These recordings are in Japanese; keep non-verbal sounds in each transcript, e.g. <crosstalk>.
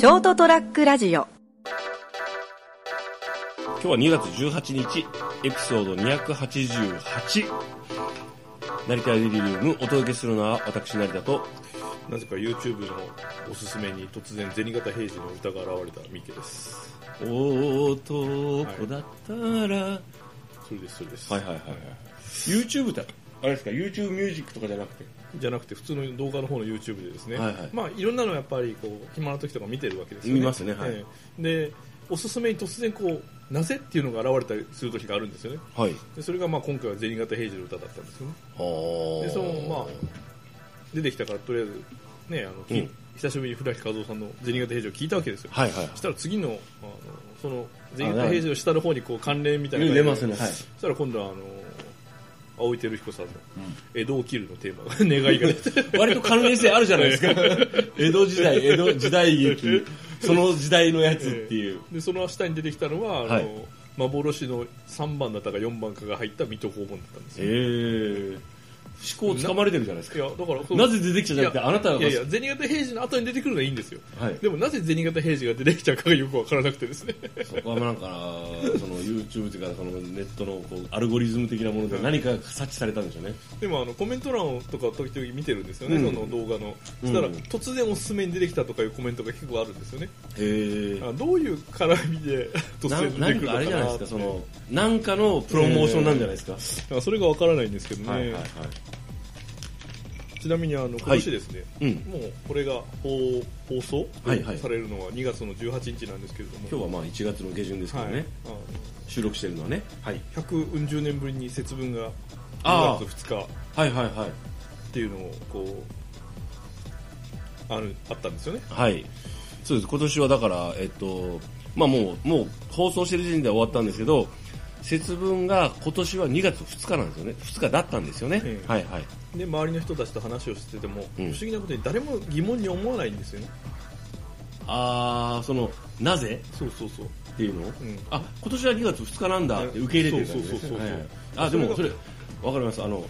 ショートトラックラジオ今日は2月18日、エピソード288。成田レディルーム、お届けするのは私成田と、なぜか YouTube のおすすめに突然銭形平次の歌が現れたミケです。男だったら、それです、それです。はいはいはいはい。YouTube って、あれですか、YouTube ミュージックとかじゃなくて。じゃなくて普通の動画の方の YouTube でですね、はいはいまあいろんなのやっぱりこう暇な時とか見てるわけですよね。見ますねはいええで、おすすめに突然こう、なぜっていうのが現れたりする時があるんですよね。はい。でそれがまあ今回は銭形平次の歌だったんですよね。はで、そのまあ、出てきたからとりあえず、ね、あの、きうん久しぶりに古木和夫さんの銭形平次を聞いたわけですよ。はいはいそ。したら次の、あのその、銭形平次の下の方にこう関連みたいなのが出ますね、はい。そしたら今度はあの、青井照彦さんの。江戸を切るのテーマ。が、<laughs> 願いが割と関連性あるじゃないですか。<laughs> 江戸時代、江戸時代劇、その時代のやつっていう。で、その下に出てきたのは、あの、はい幻の3番だったか4番かが入った水戸黄門だったんですえよ。え思考つかまれてるじゃないですか。いや、だから、なぜ出てきたじゃなくて、あなたが、いやいや、銭形平次の後に出てくるのはいいんですよ。はい。でもなぜ銭形平次が出てきたかがよくわからなくてですね。<laughs> そこはなんかな、その YouTube というか、そのネットのこうアルゴリズム的なもので何かが察知されたんでしょうね。でもあのコメント欄とか時々見てるんですよね、うんその動画の。そしたら、うん突然おすすめに出てきたとかいうコメントが結構あるんですよね。へえ。あどういう絡みで突な然出てくるのかな何かあれじゃないですか、その、なんかのプロモーションなんじゃないですか。あそれがわからないんですけどね。はいはいはい。ちなみにあの今年ですね、うん。もうこれが放放送、はいはいされるのは2月の18日なんですけれども、今日はまあ1月の下旬ですけどはいね、あの収録してるのはね。はい。140年ぶりに節分があ2月2日はいはいはい。っていうのをこうあるあったんですよね。はい。そうです。今年はだから、えっと、まあもう、もう放送してる時点では終わったんですけど、節分が今年は2月2日なんですよね。2日だったんですよね。ええはいはい。で周りの人たちと話をしてても、うん。不思議なことに誰も疑問に思わないんですよね。あー、その、なぜ？そうそうそう。っていうの？うん。あ、今年は2月2日なんだって受け入れてる感じですそうそうそうそう。ねはいはい。あ、でもそれ、わかります。あの、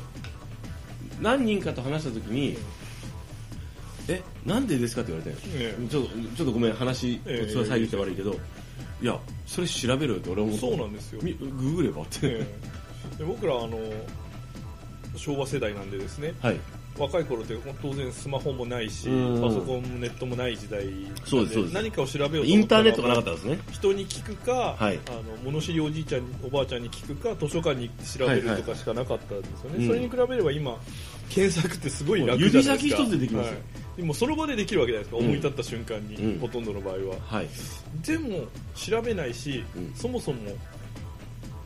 何人かと話したときに、え、なんでですかって言われて、えちょっと、ちょっとごめん、話、ええ。それ遮って悪いけど、いや、それ調べろよって俺は思った。そうなんですよ。みググればって。ええ。で僕らあの昭和世代なんでですねはい。若い頃って当然スマホもないしうん。パソコンもネットもない時代で何かを調べようとインターネットがなかったんですね。人に聞くか、はい。あの物知りおじいちゃんおばあちゃんに聞くか図書館に調べるとかしかなかったんですよね、はいはい。それに比べれば今検索ってすごい楽じゃないですか。指先一つでできますよ。はい。でもその場でできるわけじゃないですか、うん。思い立った瞬間に、うん。ほとんどの場合は。はい。でも調べないし、うん。そもそも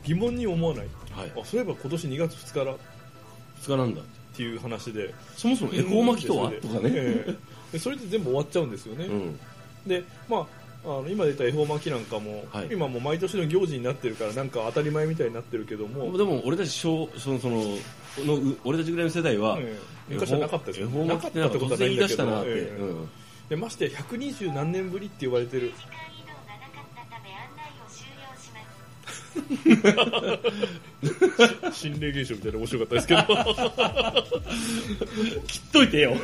疑問に思わない。はい。あそういえば今年2月2日2日なんだ。ていう話で。そもそも恵方巻きとは？うんとかね。ええ。でそれで全部終わっちゃうんですよね、うん。でまああの今出た恵方巻きなんかも、はい。今もう毎年の行事になってるからなんか当たり前みたいになってるけども、でも俺たち小、その、その、のう俺たちぐらいの世代は、ええ。昔はなかったですよ恵方巻きってなんか突然言い出したなって。ええうん。でまして120何年ぶりって言われてる <laughs> 心霊現象みたいな面白かったですけど。<laughs> 切っといてよ。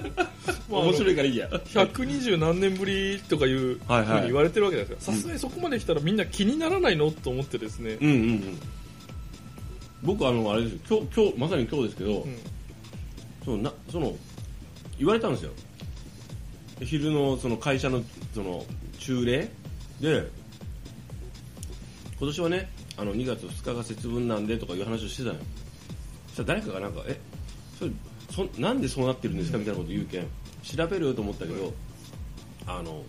<laughs> まあ面白いからいいや。120何年ぶりとかいうふうに言われてるわけですからさすがにそこまで来たらみんな気にならないの？と思ってですね、うんうんうん。僕あの、あれですよ、今日、今日、まさに今日ですけど、うん。そのなその言われたんですよ。昼のその会社のその中礼で今年はねあの2月2日が節分なんでとかいう話をしてたのよ。そしたら誰かがなんかえそれそなんでそうなってるんですかみたいなこと言うけん調べるよと思ったけどあの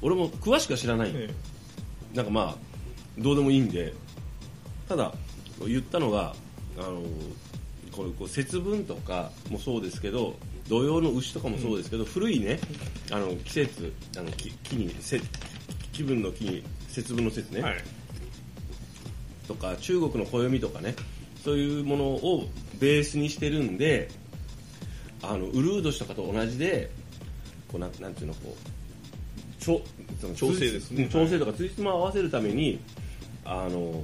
俺も詳しくは知らない、えなんかまあどうでもいいんでただ言ったのがあのこのこう節分とかもそうですけど土用の牛とかもそうですけど、古いねあの季節あの木木にせ気分の木に節分の節ね、えはいとか中国の暦とかねそういうものをベースにしてるんであのウルー年とかと同じでこうなんなんていうのこうちょその調整ですね。うん調整とかついつま合わせるためにあの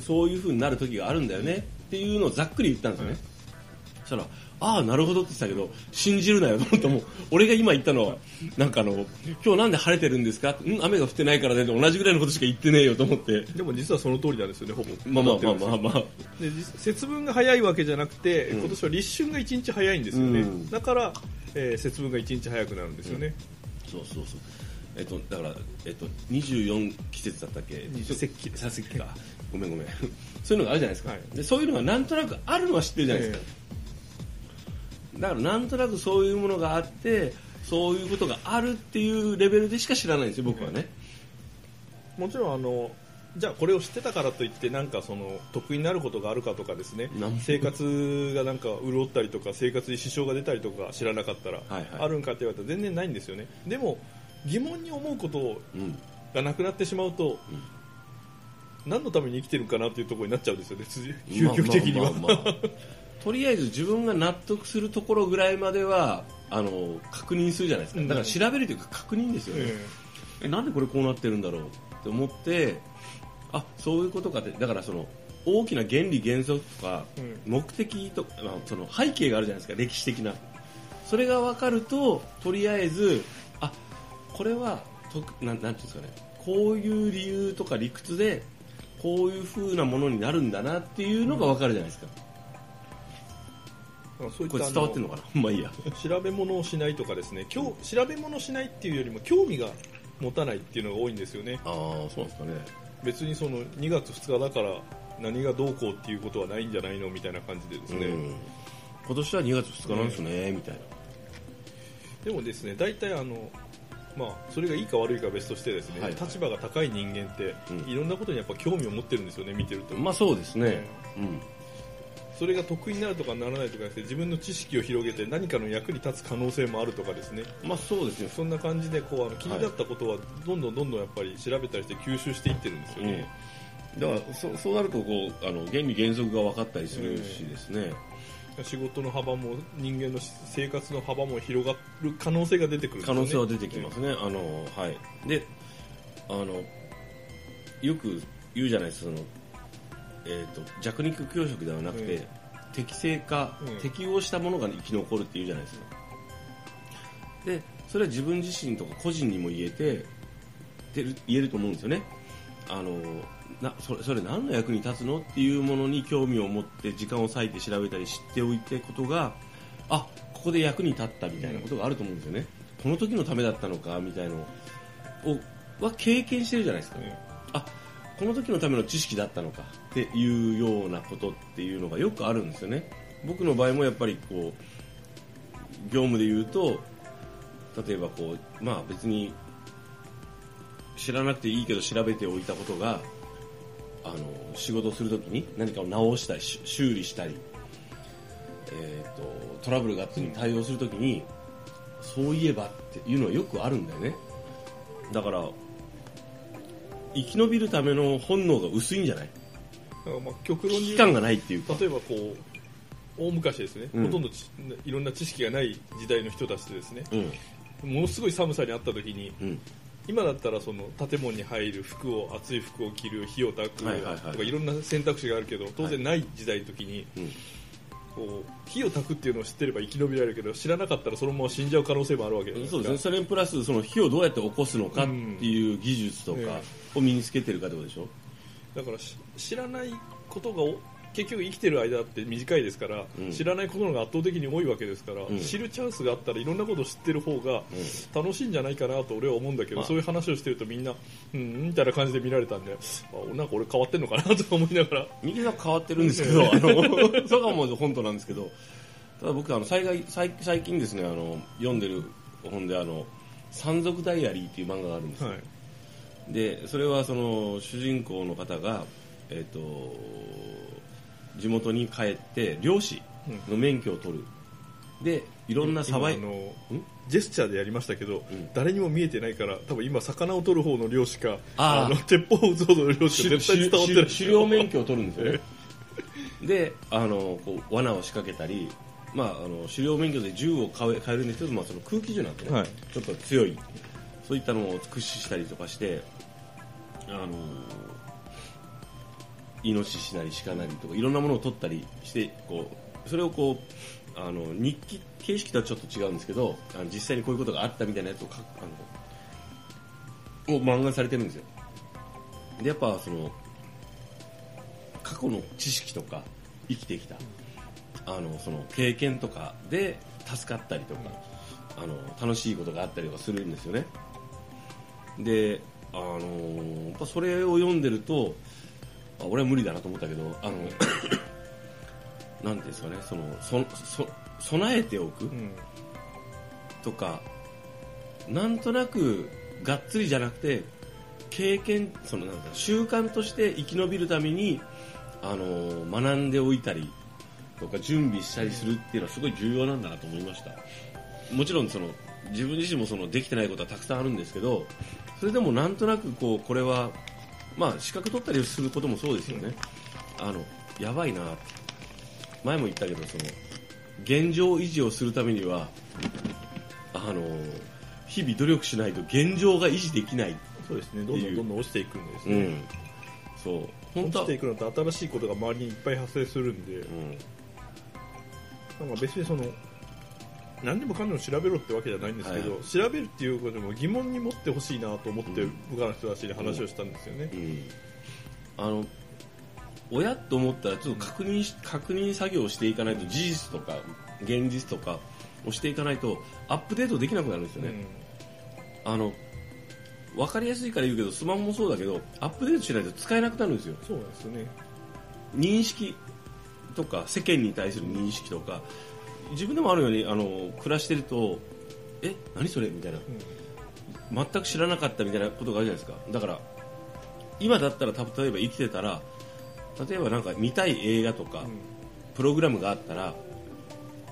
そういう風になる時があるんだよねっていうのをざっくり言ったんですよね、そしたらああなるほどって言ってたけど信じるなよと思ったもう俺が今言ったのはなんかあの今日なんで晴れてるんですか？うん雨が降ってないからね同じぐらいのことしか言ってねえよと思って。でも実はその通りなんですよねほぼ。まあまあまあまあまあで実節分が早いわけじゃなくて、うん。今年は立春が1日早いんですよね、うん。だから、えー節分が1日早くなるんですよね、そうそうそう。えっとだからえっと24季節だったっけ？節気さ節気か。ごめんごめん。<laughs> そういうのがあるじゃないですか、はい。でそういうのがなんとなくあるのは知ってるじゃないですか、だからなんとなくそういうものがあってそういうことがあるっていうレベルでしか知らないんですよ僕はね、もちろんあのじゃあこれを知ってたからといってなんかその得意になることがあるかとかですね。生活がなんか潤ったりとか生活に支障が出たりとか知らなかったら、あるんかって言われたら全然ないんですよね。でも疑問に思うことうんがなくなってしまうと、何のために生きてるかなっていうところになっちゃうんですよねつ究極的には、とりあえず自分が納得するところぐらいまではあの確認するじゃないですか。うん。だから調べるというか確認ですよね、ええ。なんでこれこうなってるんだろうって思ってあそういうことかって。だからその大きな原理原則とかうん。目的と、まあ、その背景があるじゃないですか。歴史的な。それが分かるととりあえずあこれはとなんなんていうんですかね。こういう理由とか理屈でこういう風なものになるんだなっていうのが分かるじゃないですか、えそういこれった伝わってるのかな？まあいいや。調べ物をしないとかですね。今日調べ物をしないっていうよりも興味が持たないっていうのが多いんですよね。ああそうなんですかね。別にその2月2日だから何がどうこうっていうことはないんじゃないのみたいな感じでですね、うん。今年は2月2日なんですね、みたいな。でもですね大体あのまあそれがいいか悪いかは別としてですね、はいはい。立場が高い人間って、うん。いろんなことにやっぱ興味を持ってるんですよね見てると、まあそうですね、うんそれが得意になるとかならないとかじゃなくて自分の知識を広げて何かの役に立つ可能性もあるとかですね。まあそうですねそんな感じでこうあの気になったことはどんどんどんどんやっぱり調べたりして吸収していってるんですよね、だからそそうなるとこうあの原理原則が分かったりするしですね、仕事の幅も人間の生活の幅も広がる可能性が出てくるんですよね。可能性は出てきますね、あのはい。であのよく言うじゃないですかその、えー、と弱肉強食ではなくて、うん。適正化、うん。適応したものが生き残るっていうじゃないですか。でそれは自分自身とか個人にも言えて言えると思うんですよね。あのなそれそれ何の役に立つのっていうものに興味を持って時間を割いて調べたり知っておいてことがあここで役に立ったみたいなことがあると思うんですよね、この時のためだったのかみたいのをは経験してるじゃないですか、あこの時のための知識だったのかっていうようなことっていうのがよくあるんですよね。僕の場合もやっぱりこう業務で言うと例えばこうまあ別に知らなくていいけど調べておいたことがあの仕事をするときに何かを直したり修理したり、えー、とトラブルがあったに対応するときに、そういえばっていうのはよくあるんだよね。だから生き延びるための本能が薄いんじゃない？だからまあ極論に言う危機感がないっていうか。例えばこう大昔ですね、うん。ほとんどちいろんな知識がない時代の人たちでですね。うん。ものすごい寒さにあった時にうん。今だったらその建物に入る服を暑い服を着る火を焚くはいはいはいとかいろんな選択肢があるけど当然ない時代の時にうんこう火を焚くっていうのを知ってれば生き延びられるけど知らなかったらそのまま死んじゃう可能性もあるわけじゃないそうですね。かそれにプラスその火をどうやって起こすのかっていう技術とかうん。を身につけてるかってことでしょ、だからし知らないことがお結局生きてる間って短いですから、うん。知らないことの方が圧倒的に多いわけですから、うん。知るチャンスがあったらいろんなことを知ってる方が楽しいんじゃないかなと俺は思うんだけど、まあ。そういう話をしてるとみんなうんうんみたいな感じで見られたんであなんか俺変わってんのかなとか思いながら。右さん変わってるんですけど、あの <laughs> それがもう本当なんですけど、ただ僕あの最外最最近ですねあの読んでる本であの山賊ダイアリーっていう漫画があるんですよ。はい。でそれはその主人公の方がえっ、と地元に帰って漁師の免許を取る。でいろんなさばいジェスチャーでやりましたけど、ん。誰にも見えてないから多分今魚を取る方の漁師かあー。の鉄砲を撃つ方の漁師か絶対伝わってない。狩猟免許を取るんですよね。であのこう罠を仕掛けたり、まあ、あの狩猟免許で銃を買え買えるんですけど、まあ、その空気銃なんてね、はい。ちょっと強い。そういったのを駆使したりとかしてあのイノシシなり鹿なりとかいろんなものを取ったりしてこうそれをこうあの日記形式とはちょっと違うんですけどあの実際にこういうことがあったみたいなやつを書くあのを漫画されてるんですよ。でやっぱその過去の知識とか生きてきたあのその経験とかで助かったりとかあの楽しいことがあったりとかするんですよね。であのやっぱそれを読んでるとあ俺は無理だなと思ったけどあの <coughs> なんていうんですかねそのそそ備えておくうん。とかなんとなくがっつりじゃなくて経験そのなんか習慣として生き延びるためにあの学んでおいたりとか準備したりするっていうのはすごい重要なんだなと思いました。もちろんその自分自身もそのできてないことはたくさんあるんですけどそれでもなんとなくこうこれはまあ資格取ったりすることもそうですよね。あのやばいな。って前も言ったけどその現状維持をするためにはあの日々努力しないと現状が維持できない、そうですね。どんどんどんどん落ちていくんですね、うん、そう。本当は落ちていくのと新しいことが周りにいっぱい発生するんで。うん。なんか別にその何でもかんでも調べろってわけじゃないんですけど、はい。調べるっていうことでも疑問に持ってほしいなと思ってうん部下の人たちに話をしたんですよね、うん。あの親と思ったらちょっと確認し確認作業をしていかないと事実とか現実とかをしていかないとアップデートできなくなるんですよね、あの分かりやすいから言うけどスマホもそうだけどアップデートしないと使えなくなるんですよ。そうですよね。認識とか世間に対する認識とか自分でもあるようにあの暮らしてるとえ何それ？みたいな。全く知らなかったみたいなことがあるじゃないですか。だから今だったらた例えば生きてたら例えばなんか見たい映画とか、うん。プログラムがあったら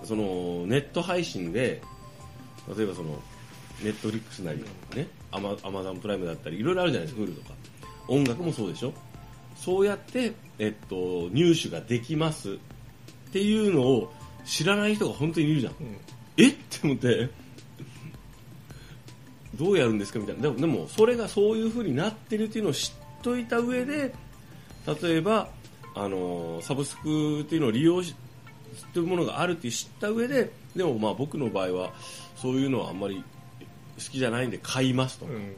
そのネット配信で例えばそのネットフリックスなり、ね、アマアマゾンプライムだったりいろいろあるじゃないですか Hulu とか。音楽もそうでしょ？そうやって、えっと、入手ができますっていうのを知らない人が本当にいるじゃん。うん。え？って思って。どうやるんですか？みたいな。でもでもそれがそういう風になってるっていうのを知っといた上で例えばあのサブスクっていうのを利用しというものがあるって知った上ででもまあ僕の場合はそういうのはあんまり好きじゃないんで買いますと、うん。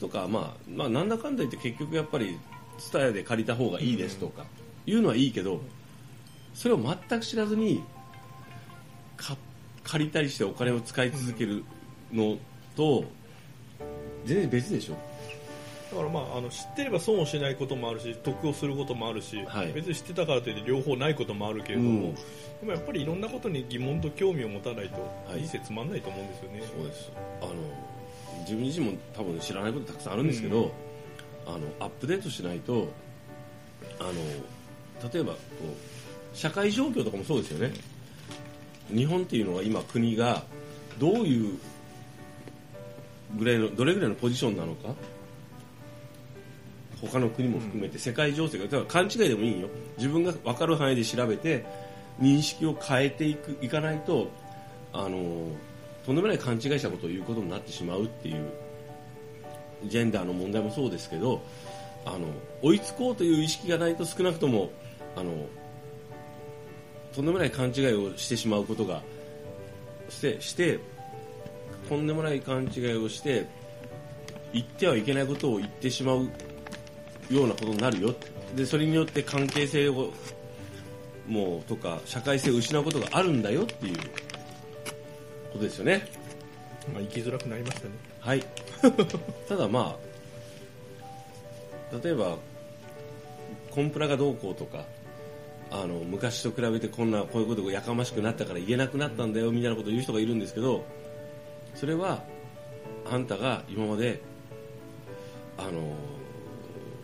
とか、まあ、まあなんだかんだ言って結局やっぱり TSUTAYA で借りた方がいいですとか、いうのはいいけどそれを全く知らずにか借りたりしてお金を使い続けるのと全然別でしょ。だからまああの知ってれば損をしないこともあるし得をすることもあるし、はい。別に知ってたからといって両方ないこともあるけれども、うん。でもやっぱりいろんなことに疑問と興味を持たないとはい。人生つまんないと思うんですよね、そうです。あの自分自身も多分知らないことたくさんあるんですけど、うん。あのアップデートしないとあの例えばこう社会状況とかもそうですよね、日本っていうのは今国がどういうぐらいのどれぐらいのポジションなのか？他の国も含めて世界情勢がだから勘違いでもいいよ。自分が分かる範囲で調べて認識を変えていくいかないとあのとんでもない勘違いしたことを言うことになってしまうっていうジェンダーの問題もそうですけどあの追いつこうという意識がないと少なくともあのとんでもない勘違いをしてしまうことがしてしてとんでもない勘違いをして言ってはいけないことを言ってしまうようなことになるよ。でそれによって関係性をもうとか社会性を失うことがあるんだよっていうことですよね。まあ、生きづらくなりましたね。はい。<laughs> ただまあ例えばコンプラがどうこうとかあの昔と比べてこんなこういうことがやかましくなったから言えなくなったんだよみたいなことを言う人がいるんですけどそれはあんたが今まであの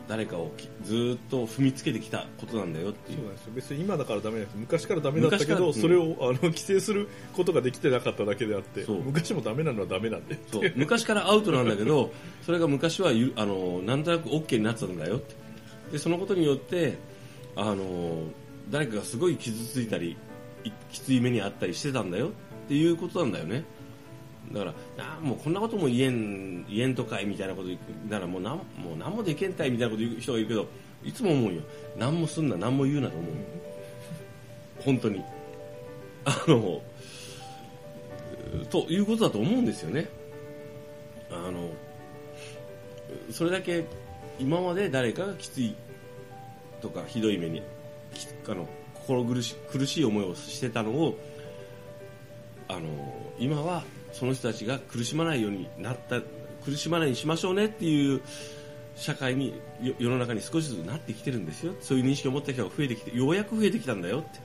誰かをきずーっと踏みつけてきたことなんだよっていう。そうなんですよ。別に今だからダメなんです昔からダメだったけど、うん。それをあの規制することができてなかっただけであって昔もダメなのはダメなんでそう。昔からアウトなんだけど <laughs> それが昔はゆあのなんとなく OK になってたんだよって。でそのことによってあの誰かがすごい傷ついたりきつい目にあったりしてたんだよ。っていうことなんだよね。だからあもうこんなことも言えん言えんとかいみたいなこと言うならもうなんもう何もできんたいみたいなこと言う人がいるけどいつも思うよ。何もすんな何も言うなと思う本当に。あのということだと思うんですよね。あのそれだけ今まで誰かがきついとかひどい目にあの心苦し苦しい思いをしてたのをあの今はその人たちが苦しまないようになった苦しまないようにしましょうねっていう社会によ世の中に少しずつなってきてるんですよ。そういう認識を持った人が増えてきてようやく増えてきたんだよって。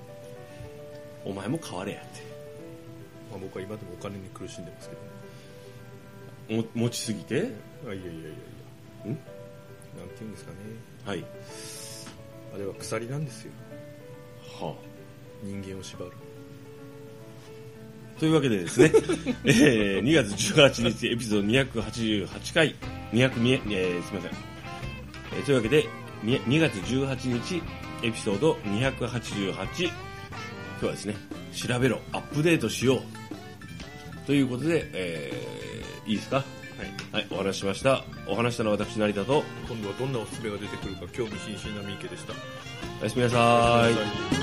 お前も変われやって。まあ、僕は今でもお金に苦しんでますけどね。も持ちすぎて？あいやいやいやいや。ん？なんて言うんですかね。はい。あれは鎖なんですよは人間を縛る。あというわけでですね、<laughs> えー2月18日エピソード288回200みえーすみません、えーというわけでに2月18日エピソード288今日はですね調べろアップデートしよう。ということで、えーいいですか？はい。はいお話ししました。お話したのは私成田と。今度はどんなおすすめが出てくるか興味津々な三池でした。おやすみなさい